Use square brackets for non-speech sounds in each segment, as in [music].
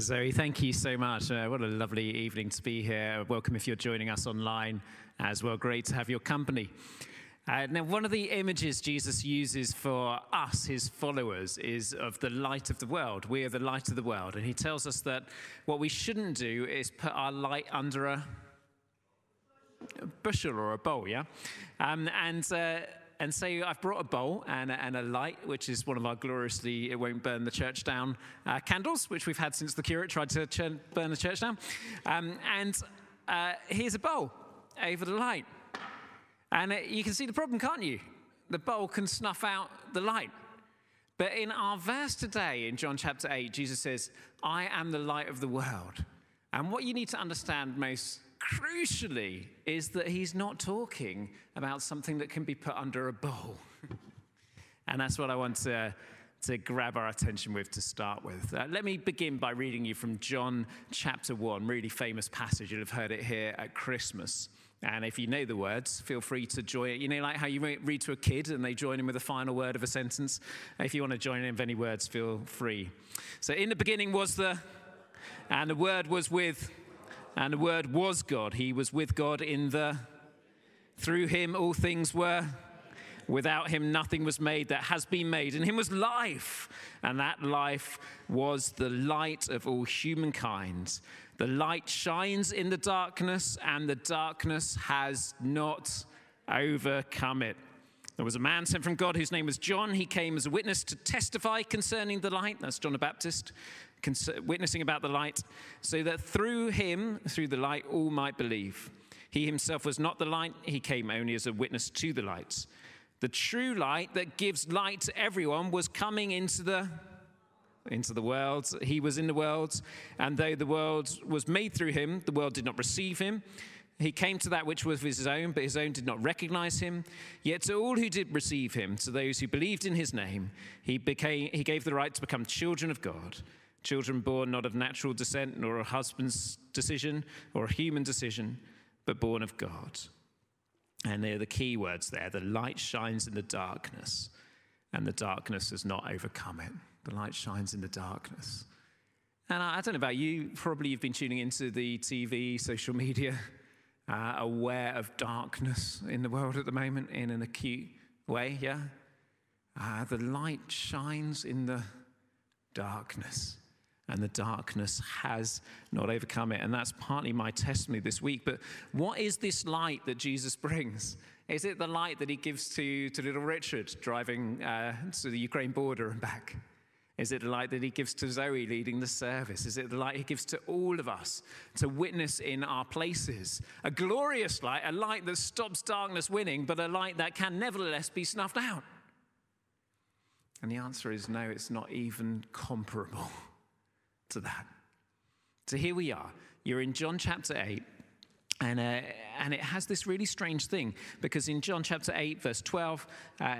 Zoe, thank you so much. Uh, what a lovely evening to be here. Welcome if you're joining us online as well. Great to have your company. Uh, now, one of the images Jesus uses for us, his followers, is of the light of the world. We are the light of the world. And he tells us that what we shouldn't do is put our light under a, a bushel or a bowl, yeah? Um, and uh, and so I've brought a bowl and a, and a, light, which is one of our gloriously It Won't Burn the Church Down uh, candles, which we've had since the curate tried to ch- burn the church down. Um, and uh, here's a bowl over the light. And it, you can see the problem, can't you? The bowl can snuff out the light. But in our verse today, in John chapter 8, Jesus says, I am the light of the world. And what you need to understand most crucially is that he's not talking about something that can be put under a bowl. [laughs] and that's what I want to, to grab our attention with to start with. Uh, let me begin by reading you from John chapter 1, really famous passage. You'll have heard it here at Christmas. And if you know the words, feel free to join it. You know, like how you read to a kid and they join in with the final word of a sentence. If you want to join in with any words, feel free. So, in the beginning was the, and the word was with and the Word was God. He was with God in the, through him all things were. Without him, nothing was made that has been made. In him was life, and that life was the light of all humankind. The light shines in the darkness, and the darkness has not overcome it. There was a man sent from God whose name was John. He came as a witness to testify concerning the light. That's John the Baptist witnessing about the light, so that through him, through the light, all might believe. He himself was not the light, he came only as a witness to the light. The true light that gives light to everyone was coming into the into the world. He was in the world, and though the world was made through him, the world did not receive him. He came to that which was his own, but his own did not recognize him. Yet to all who did receive him, to those who believed in his name, he, became, he gave the right to become children of God children born not of natural descent, nor a husband's decision, or a human decision, but born of God. And they're the key words there. The light shines in the darkness, and the darkness has not overcome it. The light shines in the darkness. And I, don't know about you, probably you've been tuning into the TV, social media, [laughs] uh, aware of darkness in the world at the moment in an acute way, yeah? Uh, the light shines in the darkness and the darkness has not overcome it. And that's partly my testimony this week. But what is this light that Jesus brings? Is it the light that he gives to, to little Richard driving uh, to the Ukraine border and back? Is it the light that he gives to Zoe leading the service? Is it the light he gives to all of us to witness in our places? A glorious light, a light that stops darkness winning, but a light that can nevertheless be snuffed out? And the answer is no, it's not even comparable [laughs] to that. So here we are. You're in John chapter 8. And, uh, and it has this really strange thing because in John chapter 8, verse 12, uh,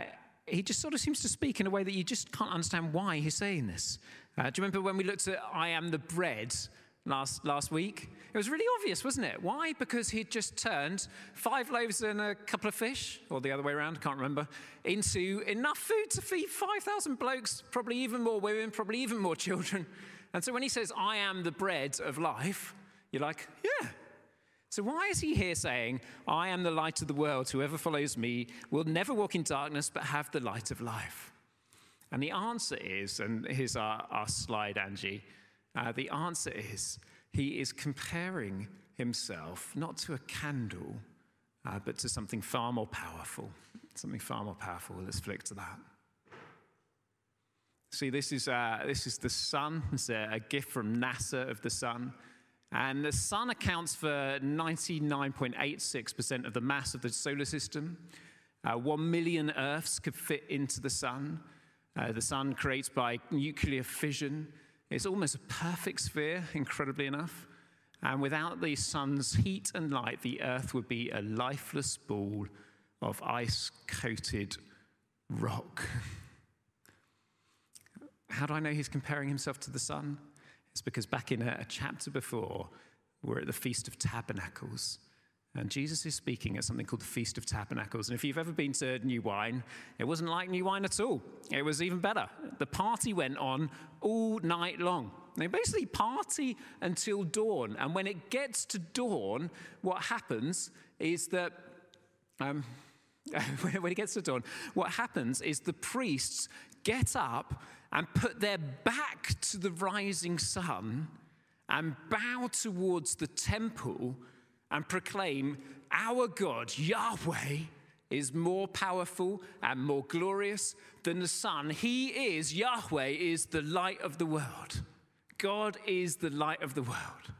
he just sort of seems to speak in a way that you just can't understand why he's saying this. Uh, do you remember when we looked at I am the bread last, last week? It was really obvious, wasn't it? Why? Because he'd just turned five loaves and a couple of fish, or the other way around, can't remember, into enough food to feed 5,000 blokes, probably even more women, probably even more children. And so when he says, I am the bread of life, you're like, yeah. So why is he here saying, I am the light of the world. Whoever follows me will never walk in darkness, but have the light of life? And the answer is, and here's our, our slide, Angie. Uh, the answer is, he is comparing himself not to a candle, uh, but to something far more powerful. Something far more powerful. Let's flick to that. See, this is, uh, this is the sun. It's a, a gift from NASA of the sun. And the sun accounts for 99.86% of the mass of the solar system. Uh, One million Earths could fit into the sun. Uh, the sun creates by nuclear fission. It's almost a perfect sphere, incredibly enough. And without the sun's heat and light, the Earth would be a lifeless ball of ice coated rock. [laughs] How do I know he's comparing himself to the sun? It's because back in a, a chapter before, we're at the Feast of Tabernacles. And Jesus is speaking at something called the Feast of Tabernacles. And if you've ever been to New Wine, it wasn't like New Wine at all. It was even better. The party went on all night long. They basically party until dawn. And when it gets to dawn, what happens is that. Um, [laughs] when it gets to dawn, what happens is the priests get up and put their back to the rising sun and bow towards the temple and proclaim, Our God, Yahweh, is more powerful and more glorious than the sun. He is, Yahweh is the light of the world. God is the light of the world.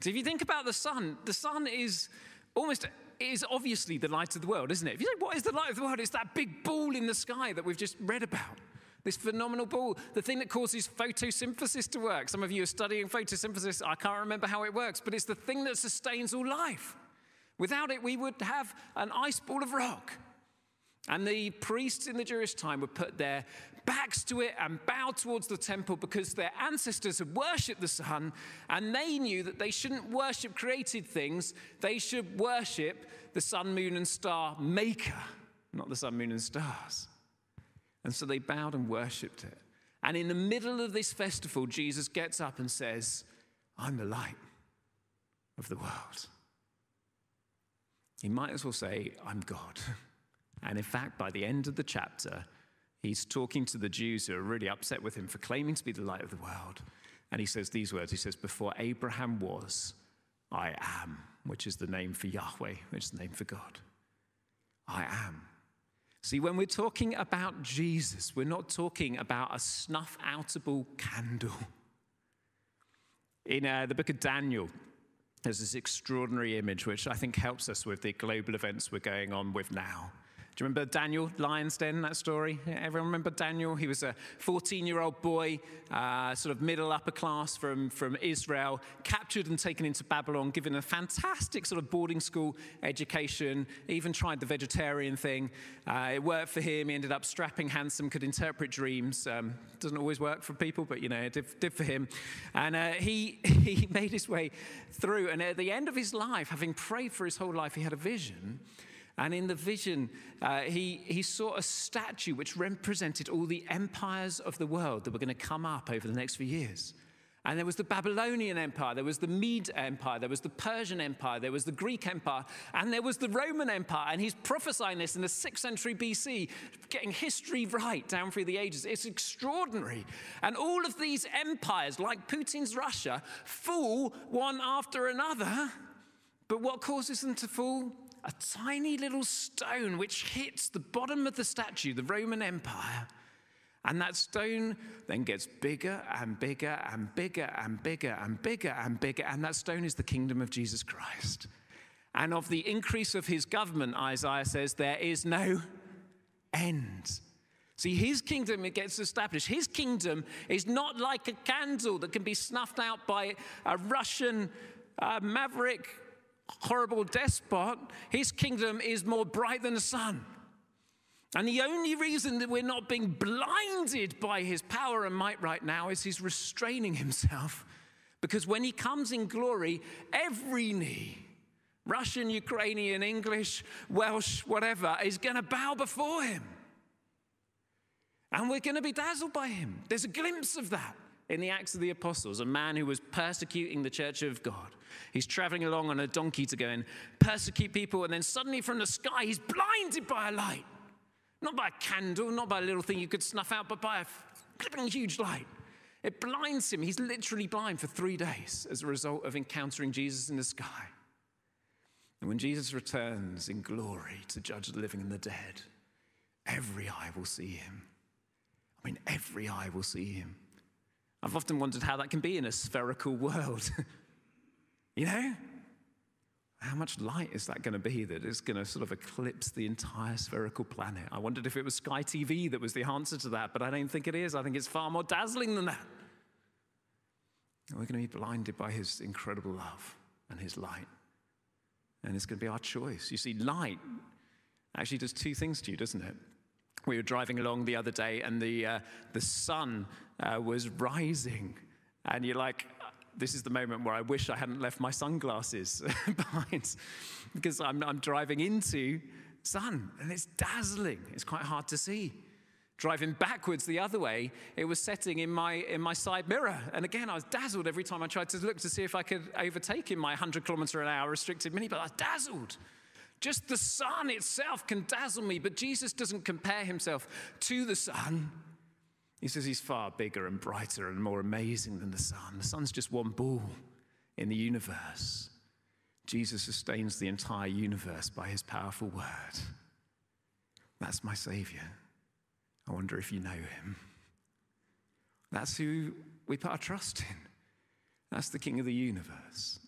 So if you think about the sun, the sun is almost is obviously the light of the world, isn't it? If you say, what is the light of the world? It's that big ball in the sky that we've just read about. This phenomenal ball, the thing that causes photosynthesis to work. Some of you are studying photosynthesis. I can't remember how it works, but it's the thing that sustains all life. Without it, we would have an ice ball of rock. And the priests in the Jewish time would put their backs to it and bow towards the temple because their ancestors had worshipped the sun and they knew that they shouldn't worship created things, they should worship the sun, moon, and star maker, not the sun, moon, and stars. And so they bowed and worshipped it. And in the middle of this festival, Jesus gets up and says, I'm the light of the world. He might as well say, I'm God. [laughs] And in fact, by the end of the chapter, he's talking to the Jews who are really upset with him for claiming to be the light of the world. And he says these words He says, Before Abraham was, I am, which is the name for Yahweh, which is the name for God. I am. See, when we're talking about Jesus, we're not talking about a snuff outable candle. In uh, the book of Daniel, there's this extraordinary image which I think helps us with the global events we're going on with now. Do you remember Daniel, Lion's Den, that story? Everyone remember Daniel? He was a 14 year old boy, uh, sort of middle upper class from, from Israel, captured and taken into Babylon, given a fantastic sort of boarding school education, even tried the vegetarian thing. Uh, it worked for him. He ended up strapping handsome, could interpret dreams. Um, doesn't always work for people, but you know, it did, did for him. And uh, he, [laughs] he made his way through. And at the end of his life, having prayed for his whole life, he had a vision and in the vision, uh, he, he saw a statue which represented all the empires of the world that were going to come up over the next few years. And there was the Babylonian Empire, there was the Mede Empire, there was the Persian Empire, there was the Greek Empire, and there was the Roman Empire. And he's prophesying this in the 6th century BC, getting history right down through the ages. It's extraordinary. And all of these empires, like Putin's Russia, fall one after another. But what causes them to fall? A tiny little stone which hits the bottom of the statue, the Roman Empire. And that stone then gets bigger and bigger and bigger and bigger and bigger and bigger. And that stone is the kingdom of Jesus Christ. And of the increase of his government, Isaiah says, there is no end. See, his kingdom, it gets established. His kingdom is not like a candle that can be snuffed out by a Russian uh, maverick horrible despot, his kingdom is more bright than the sun. And the only reason that we're not being blinded by his power and might right now is he's restraining himself. Because when he comes in glory, every knee, Russian, Ukrainian, English, Welsh, whatever, is going to bow before him. And we're going to be dazzled by him. There's a glimpse of that in the Acts of the Apostles, a man who was persecuting the church of God. He's traveling along on a donkey to go and persecute people, and then suddenly from the sky, he's blinded by a light. Not by a candle, not by a little thing you could snuff out, but by a flipping huge light. It blinds him. He's literally blind for three days as a result of encountering Jesus in the sky. And when Jesus returns in glory to judge the living and the dead, every eye will see him. I mean, every eye will see him. I've often wondered how that can be in a spherical [laughs] world. You know? How much light is that going to be that is going to sort of eclipse the entire spherical planet? I wondered if it was Sky TV that was the answer to that, but I don't think it is. I think it's far more dazzling than that. And we're going to be blinded by his incredible love and his light. And it's going to be our choice. You see, light actually does two things to you, doesn't it? We were driving along the other day, and the, uh, the sun uh, was rising. And you're like, this is the moment where I wish I hadn't left my sunglasses [laughs] behind because I'm, I'm driving into sun and it's dazzling. It's quite hard to see. Driving backwards the other way, it was setting in my, in my side mirror. And again, I was dazzled every time I tried to look to see if I could overtake in my 100 kilometer an hour restricted mini, but I was dazzled. Just the sun itself can dazzle me, but Jesus doesn't compare himself to the sun. He says he's far bigger and brighter and more amazing than the sun. The sun's just one ball in the universe. Jesus sustains the entire universe by his powerful word. That's my Savior. I wonder if you know him. That's who we put our trust in. That's the King of the universe.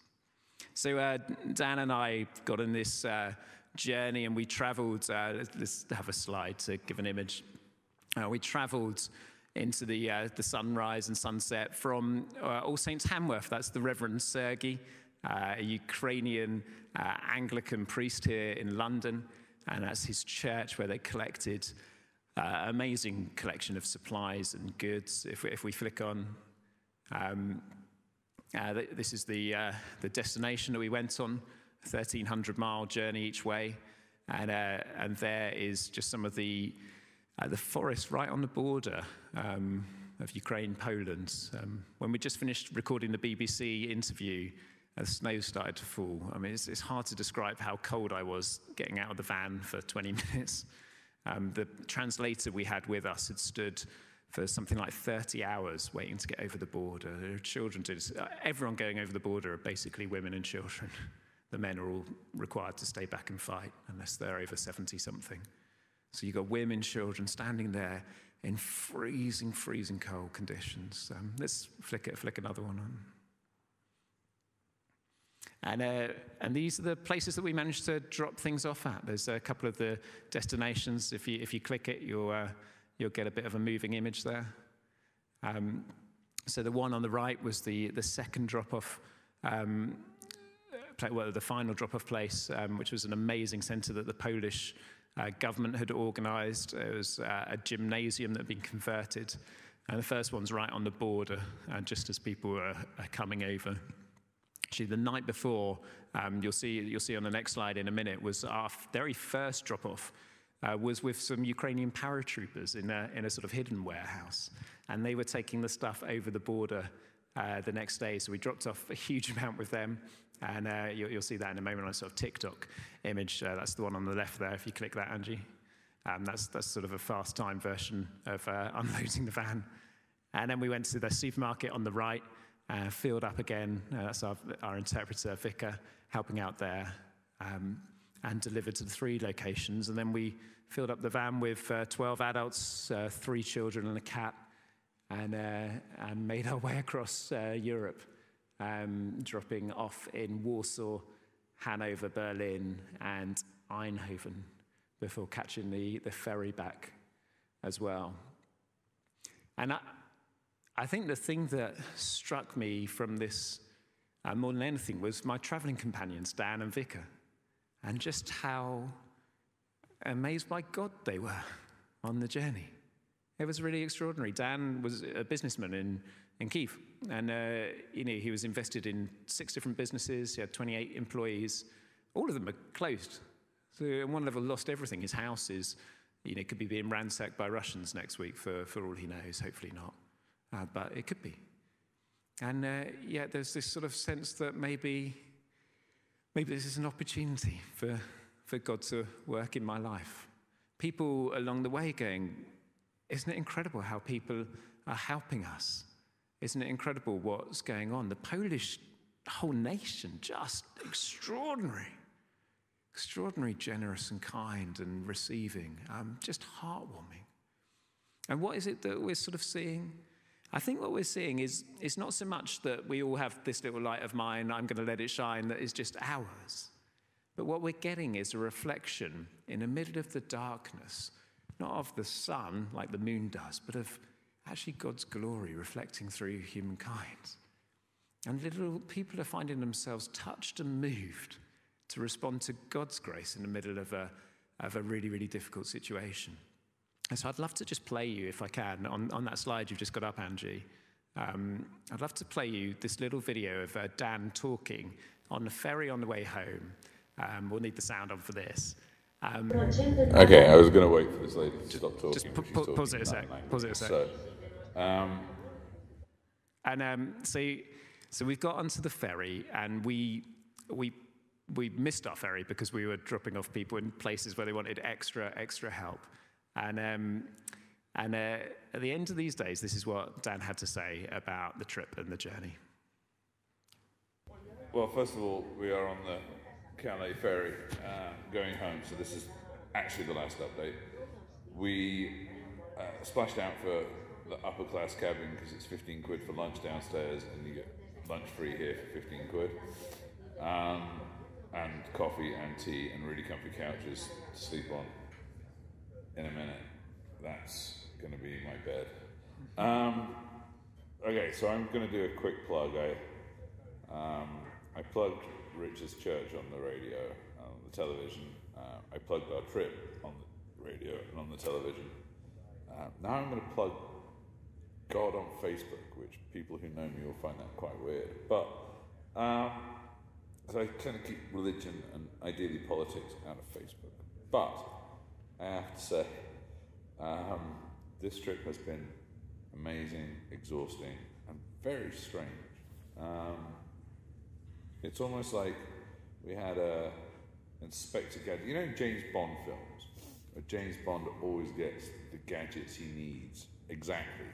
So, uh, Dan and I got on this uh, journey and we traveled. Uh, let's have a slide to give an image. Uh, we traveled into the, uh, the sunrise and sunset from uh, All Saints Hamworth. That's the Reverend Sergei, a Ukrainian Anglican priest here in London. And that's his church where they collected uh, amazing collection of supplies and goods. If we, if we flick on, um, uh, this is the, uh, the destination that we went on, a 1,300 mile journey each way. And, uh, and there is just some of the, uh, the forest right on the border um, of Ukraine, Poland. Um, when we just finished recording the BBC interview, the snow started to fall. I mean, it's, it's hard to describe how cold I was getting out of the van for 20 [laughs] minutes. Um, the translator we had with us had stood for something like 30 hours waiting to get over the border. There are children, to, uh, everyone going over the border are basically women and children. [laughs] The men are all required to stay back and fight unless they're over 70 something. So you've got women, children standing there in freezing, freezing cold conditions. Um, let's flick it, flick another one on. And, uh, and these are the places that we managed to drop things off at. There's a couple of the destinations. If you, if you click it, you'll, uh, you'll get a bit of a moving image there. Um, so the one on the right was the, the second drop-off, um, well, the final drop-off place, um, which was an amazing center that the Polish uh, government had organized. It was uh, a gymnasium that had been converted. And the first one's right on the border, uh, just as people were coming over. Actually, the night before, um, you'll, see, you'll see on the next slide in a minute, was our very first drop off. Uh, was with some Ukrainian paratroopers in a, in a sort of hidden warehouse. And they were taking the stuff over the border uh, the next day. So we dropped off a huge [laughs] amount with them. And uh, you'll, you'll, see that in a moment on a sort of TikTok image. Uh, that's the one on the left there, if you click that, Angie. Um, that's, that's sort of a fast time version of uh, [laughs] unloading the van. And then we went to the supermarket on the right uh, filled up again. Uh, that's our, our, interpreter, Vika, helping out there um, and delivered to the three locations. And then we filled up the van with uh, 12 adults, three children, and a cat, and, and made our way [laughs] across Europe, um, dropping off in Warsaw, Hanover, Berlin, and Eindhoven before catching the, the ferry back as well. And I, I think the thing that struck me from this uh, more than anything was my traveling companions, Dan and Vika, and just how amazed by God they were on the journey. It was really extraordinary. Dan was a businessman in, in Kiev, and uh, you know, he was invested in six different businesses. He had 28 employees. All of them are closed. So, on one level, lost everything. His house is, you know, could be being ransacked by Russians next week for, for all he knows. Hopefully not uh, but it could be. And uh, yet there's this sort of sense that maybe, maybe this is an opportunity for, for God to work in my life. People along the way going, isn't it incredible how people are helping us? Isn't it incredible what's going on? The Polish whole nation, just extraordinary. Extraordinary, generous and kind and receiving, um, just heartwarming. And what is it that we're sort of seeing? I think what we're seeing is it's not so much that we all have this little light of mine, I'm going to let it shine, that is just ours. But what we're getting is a reflection in the middle of the darkness, not of the sun like the moon does, but of actually God's glory reflecting through humankind. And little people are finding themselves touched and moved to respond to God's grace in the middle of a, of a really, really difficult situation. And so I'd love to just play you, if I can, on, on that slide you've just got up, Angie. um, I'd love to play you this little video of uh, Dan talking on the ferry on the way home. Um, we'll need the sound on for this. Um, Okay, I was going to wait for this lady to stop talking. just pa- pa- talking pause it a sec, pause it a sec. So, um, And um, so, so we've got onto the ferry, and we we we missed our ferry because we were dropping off people in places where they wanted extra extra help. And um, and uh, at the end of these days, this is what Dan had to say about the trip and the journey. well, first of all, we are on the Calais ferry uh, going home, so this is actually the last update. We uh, splashed out for the upper class cabin because it's 15 quid for lunch downstairs, and you get lunch free here for 15 quid. Um, and coffee and tea and really comfy couches to sleep on in a minute. That's going to be my bed. Um, okay, so I'm going to do a quick plug. I um, I plugged Rich's church on the radio, on the television. Uh, I plugged our trip on the radio and on the television. Uh, now I'm going to plug God on Facebook, which people who know me will find that quite weird. But um, so I kind of keep religion and ideally politics out of Facebook. But I have to say, um, this trip has been amazing, exhausting, and very strange. Um, it's almost like we had a Inspector Gadget. You know, James Bond films, James Bond always gets the gadgets he needs exactly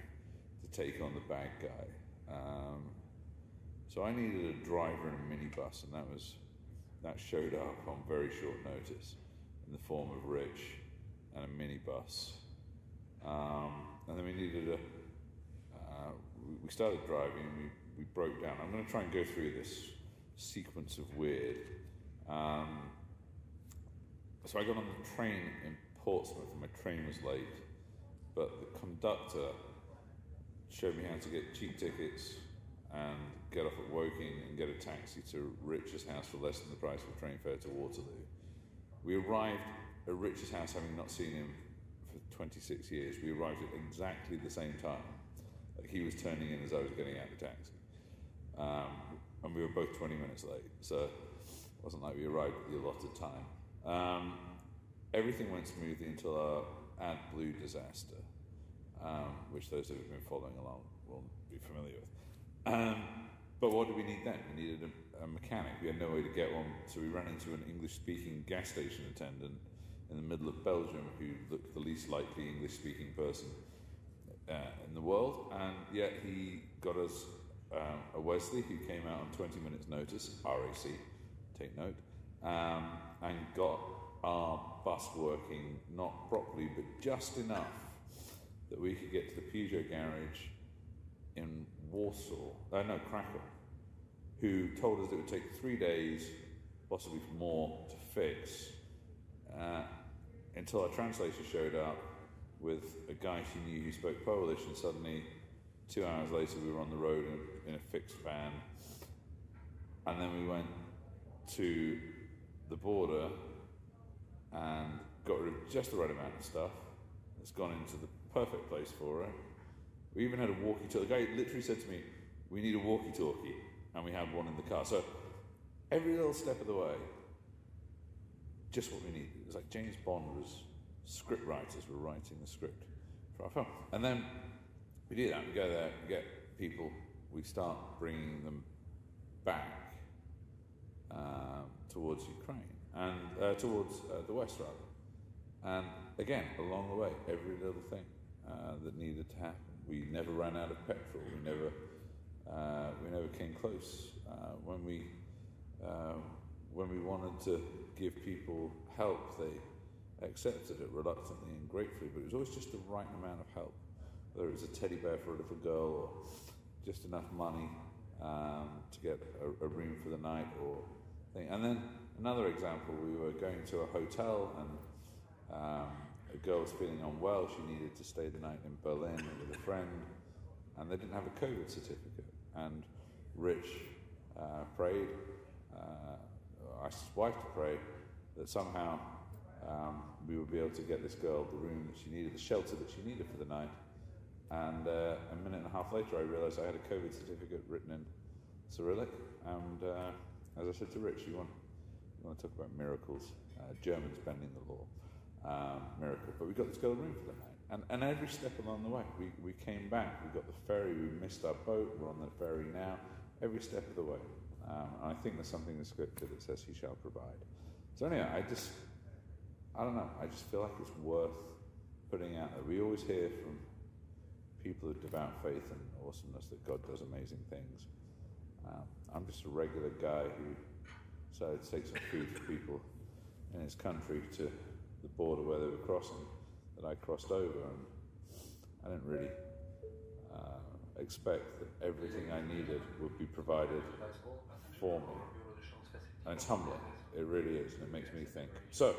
take on the bad guy. Um, so I needed a driver and a minibus, and that was that showed up on very short notice in the form of Rich and a minibus. Um, and then we needed a. Uh, we- started driving, and we, we broke down. I'm going to try and go through this sequence of weird. Um, so I got on the train in Portsmouth, and my train was late, but the conductor showed me how to get cheap tickets and get off at Woking and get a taxi to Rich's house for less than the price of a train fare to Waterloo. We arrived at Rich's house having not seen him for 26 years. We arrived at exactly the same time. He was turning in as I was getting out of the taxi. Um, and we were both 20 minutes late, so it wasn't like we arrived at the allotted time. Um, everything went smoothly until our AdBlue disaster, um, which those who have been following along will be familiar with. Um, but what did we need then? We needed a, a mechanic. We had no way to get one, so we ran into an English-speaking gas station attendant in the middle of Belgium who looked the least likely English-speaking person uh, in the world, and yet he got us um, a Wesley who came out on 20 minutes' notice, RAC, take note, um, and got our bus working not properly but just enough that we could get to the Peugeot garage in Warsaw, uh, no, Krakow, who told us it would take three days, possibly more, to fix. Uh, until our translator showed up with a guy she knew who spoke Polish, and suddenly, two hours later, we were on the road in a, in a fixed van. And then we went to the border and got rid of just the right amount of stuff. It's gone into the perfect place for her. We even had a walkie talkie. The guy literally said to me, We need a walkie talkie. And we had one in the car. So every little step of the way, just what we needed. It was like James Bond was script writers were writing the script for our film. And then we do that. We go there, we get people, we start bringing them back um, towards Ukraine and uh, towards uh, the West, rather. And again, along the way, every little thing uh, that needed to happen. We never ran out of petrol. We never, uh, we never came close. Uh, when we, uh, when we wanted to give people help, they accepted it reluctantly and gratefully. But it was always just the right amount of help, whether it was a teddy bear for a little girl or just enough money um, to get a, a room for the night or thing. And then another example, we were going to a hotel and um, a girl was feeling unwell. She needed to stay the night in Berlin with a friend, and they didn't have a COVID certificate. And Rich uh, prayed, uh, asked his wife to pray that somehow um, we would be able to get this girl the room that she needed, the shelter that she needed for the night, And uh, a minute and a half later, I realised I had a COVID certificate written in Cyrillic. And uh, as I said to Rich, you want, you want to talk about miracles, uh, Germans bending the law, um, miracle. But we got this to room for the night. And, and every step along the way, we, we came back, we got the ferry, we missed our boat, we're on the ferry now, every step of the way. Um, and I think there's something in the scripture that says he shall provide. So anyway, I just, I don't know, I just feel like it's worth putting out there. We always hear from people of devout faith and awesomeness that God does amazing things. Um, I'm just a regular guy who decided to take some food for people in his country to the border where they were crossing that I crossed over, and I didn't really uh, expect that everything I needed would be provided for me. And it's humbling, it really is, and it makes me think. So,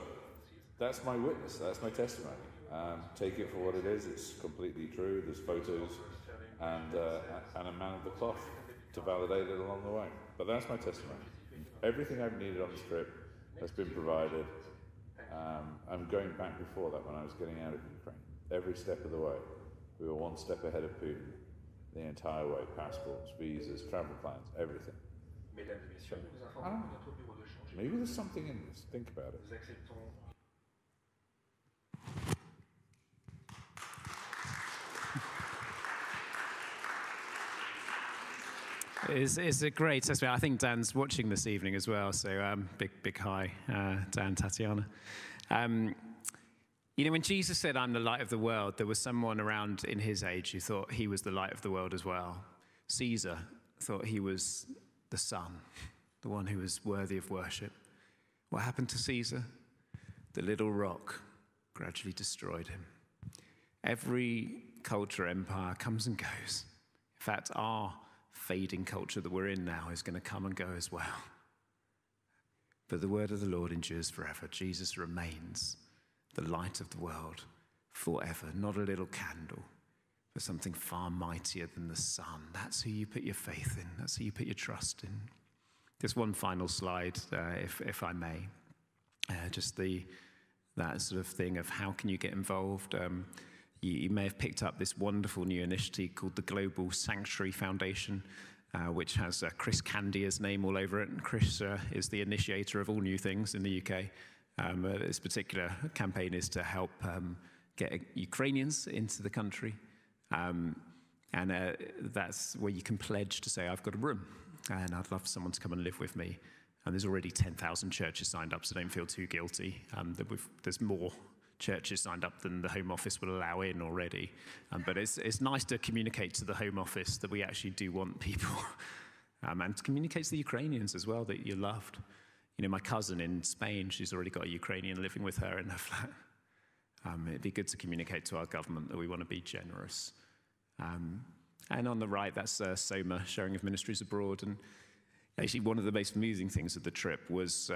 that's my witness, that's my testimony. Um, take it for what it is, it's completely true. There's photos and, uh, and a man of the cloth to validate it along the way. But that's my testimony. Everything I've needed on this trip has been provided um, I'm going back before that when I was getting out of Ukraine. Every step of the way, we were one step ahead of Putin the entire way passports, visas, travel plans, everything. So, maybe there's something in this. Think about it. It's, it's a great testimony. I think Dan's watching this evening as well, so um, big, big hi, uh, Dan, Tatiana. Um, you know, when Jesus said, I'm the light of the world, there was someone around in his age who thought he was the light of the world as well. Caesar thought he was the sun, the one who was worthy of worship. What happened to Caesar? The little rock gradually destroyed him. Every culture, empire comes and goes. In fact, our fading culture that we're in now is going to come and go as well. But the word of the Lord endures forever. Jesus remains the light of the world forever, not a little candle, but something far mightier than the sun. That's who you put your faith in, that's who you put your trust in. Just one final slide, uh, if, if I may. Uh, just the, that sort of thing of how can you get involved. Um, you, you, may have picked up this wonderful new initiative called the Global Sanctuary Foundation, uh, which has uh, Krish Kandiah's name all over it. And Krish uh, is the initiator of all new things in the UK. Um, uh, this particular campaign is to help um, get Ukrainians into the country. Um, and uh, that's where you can pledge to say, I've got a room and I'd love someone to come and live with me. And there's already 10,000 churches signed up, so don't feel too guilty. Um, there's more churches signed up than the Home Office will allow in already. Um, but it's, it's nice to communicate to the Home Office that we actually do want people, [laughs] um, and to communicate to the Ukrainians as well that you're loved. You know, my cousin in Spain, she's already got a Ukrainian living with her in her [laughs] flat. Um, it'd be good to communicate to our government that we want to be generous. Um, and on the right, that's uh, SOMA, Sharing of Ministries Abroad. And actually, one of the most amusing things of the trip was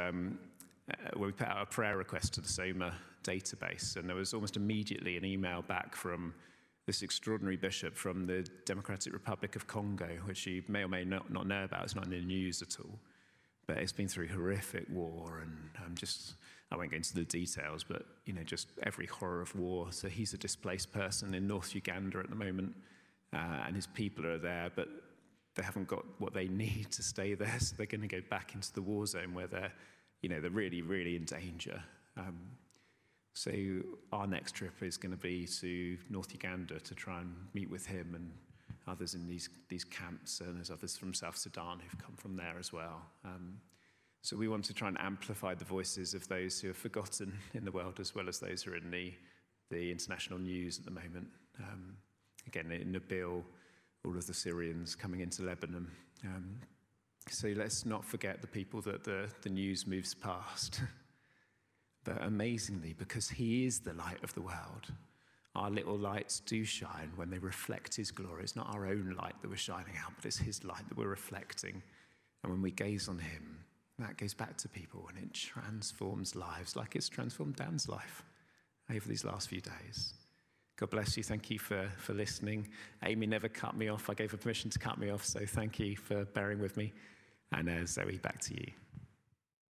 uh, we put out a prayer request to the SOMA database, and there was almost immediately an email back from this extraordinary bishop from the Democratic Republic of Congo, which you may or may not, not know about. It's not in the news at all. But it's been through horrific war, and um, just, I won't go into the details, but, you know, just every horror of war. So he's a displaced person in North Uganda at the moment, uh, and his people are there, but they haven't got what they [laughs] need to stay there, so they're going to go back into the war zone where they're you know, they're really, really in danger. Um, so our next trip is going to be to North Uganda to try and meet with him and others in these, these camps, and there's others from South Sudan who've come from there as well. Um, so we want to try and amplify the voices of those who are forgotten [laughs] in the world, as well as those who are in the, the international news at the moment. Um, again, in Nabil, all of the Syrians coming into Lebanon. Um, so let's not forget the people that the, the news moves past. [laughs] but amazingly, because He is the light of the world, our little lights do shine when they reflect His glory. It's not our own light that we're shining out, but it's His light that we're reflecting. And when we gaze on Him, that goes back to people and it transforms lives like it's transformed Dan's life over these last few days. God bless you. Thank you for, for listening. Amy never cut me off. I gave her permission to cut me off, so thank you for bearing with me. And uh, Zoe, back to you.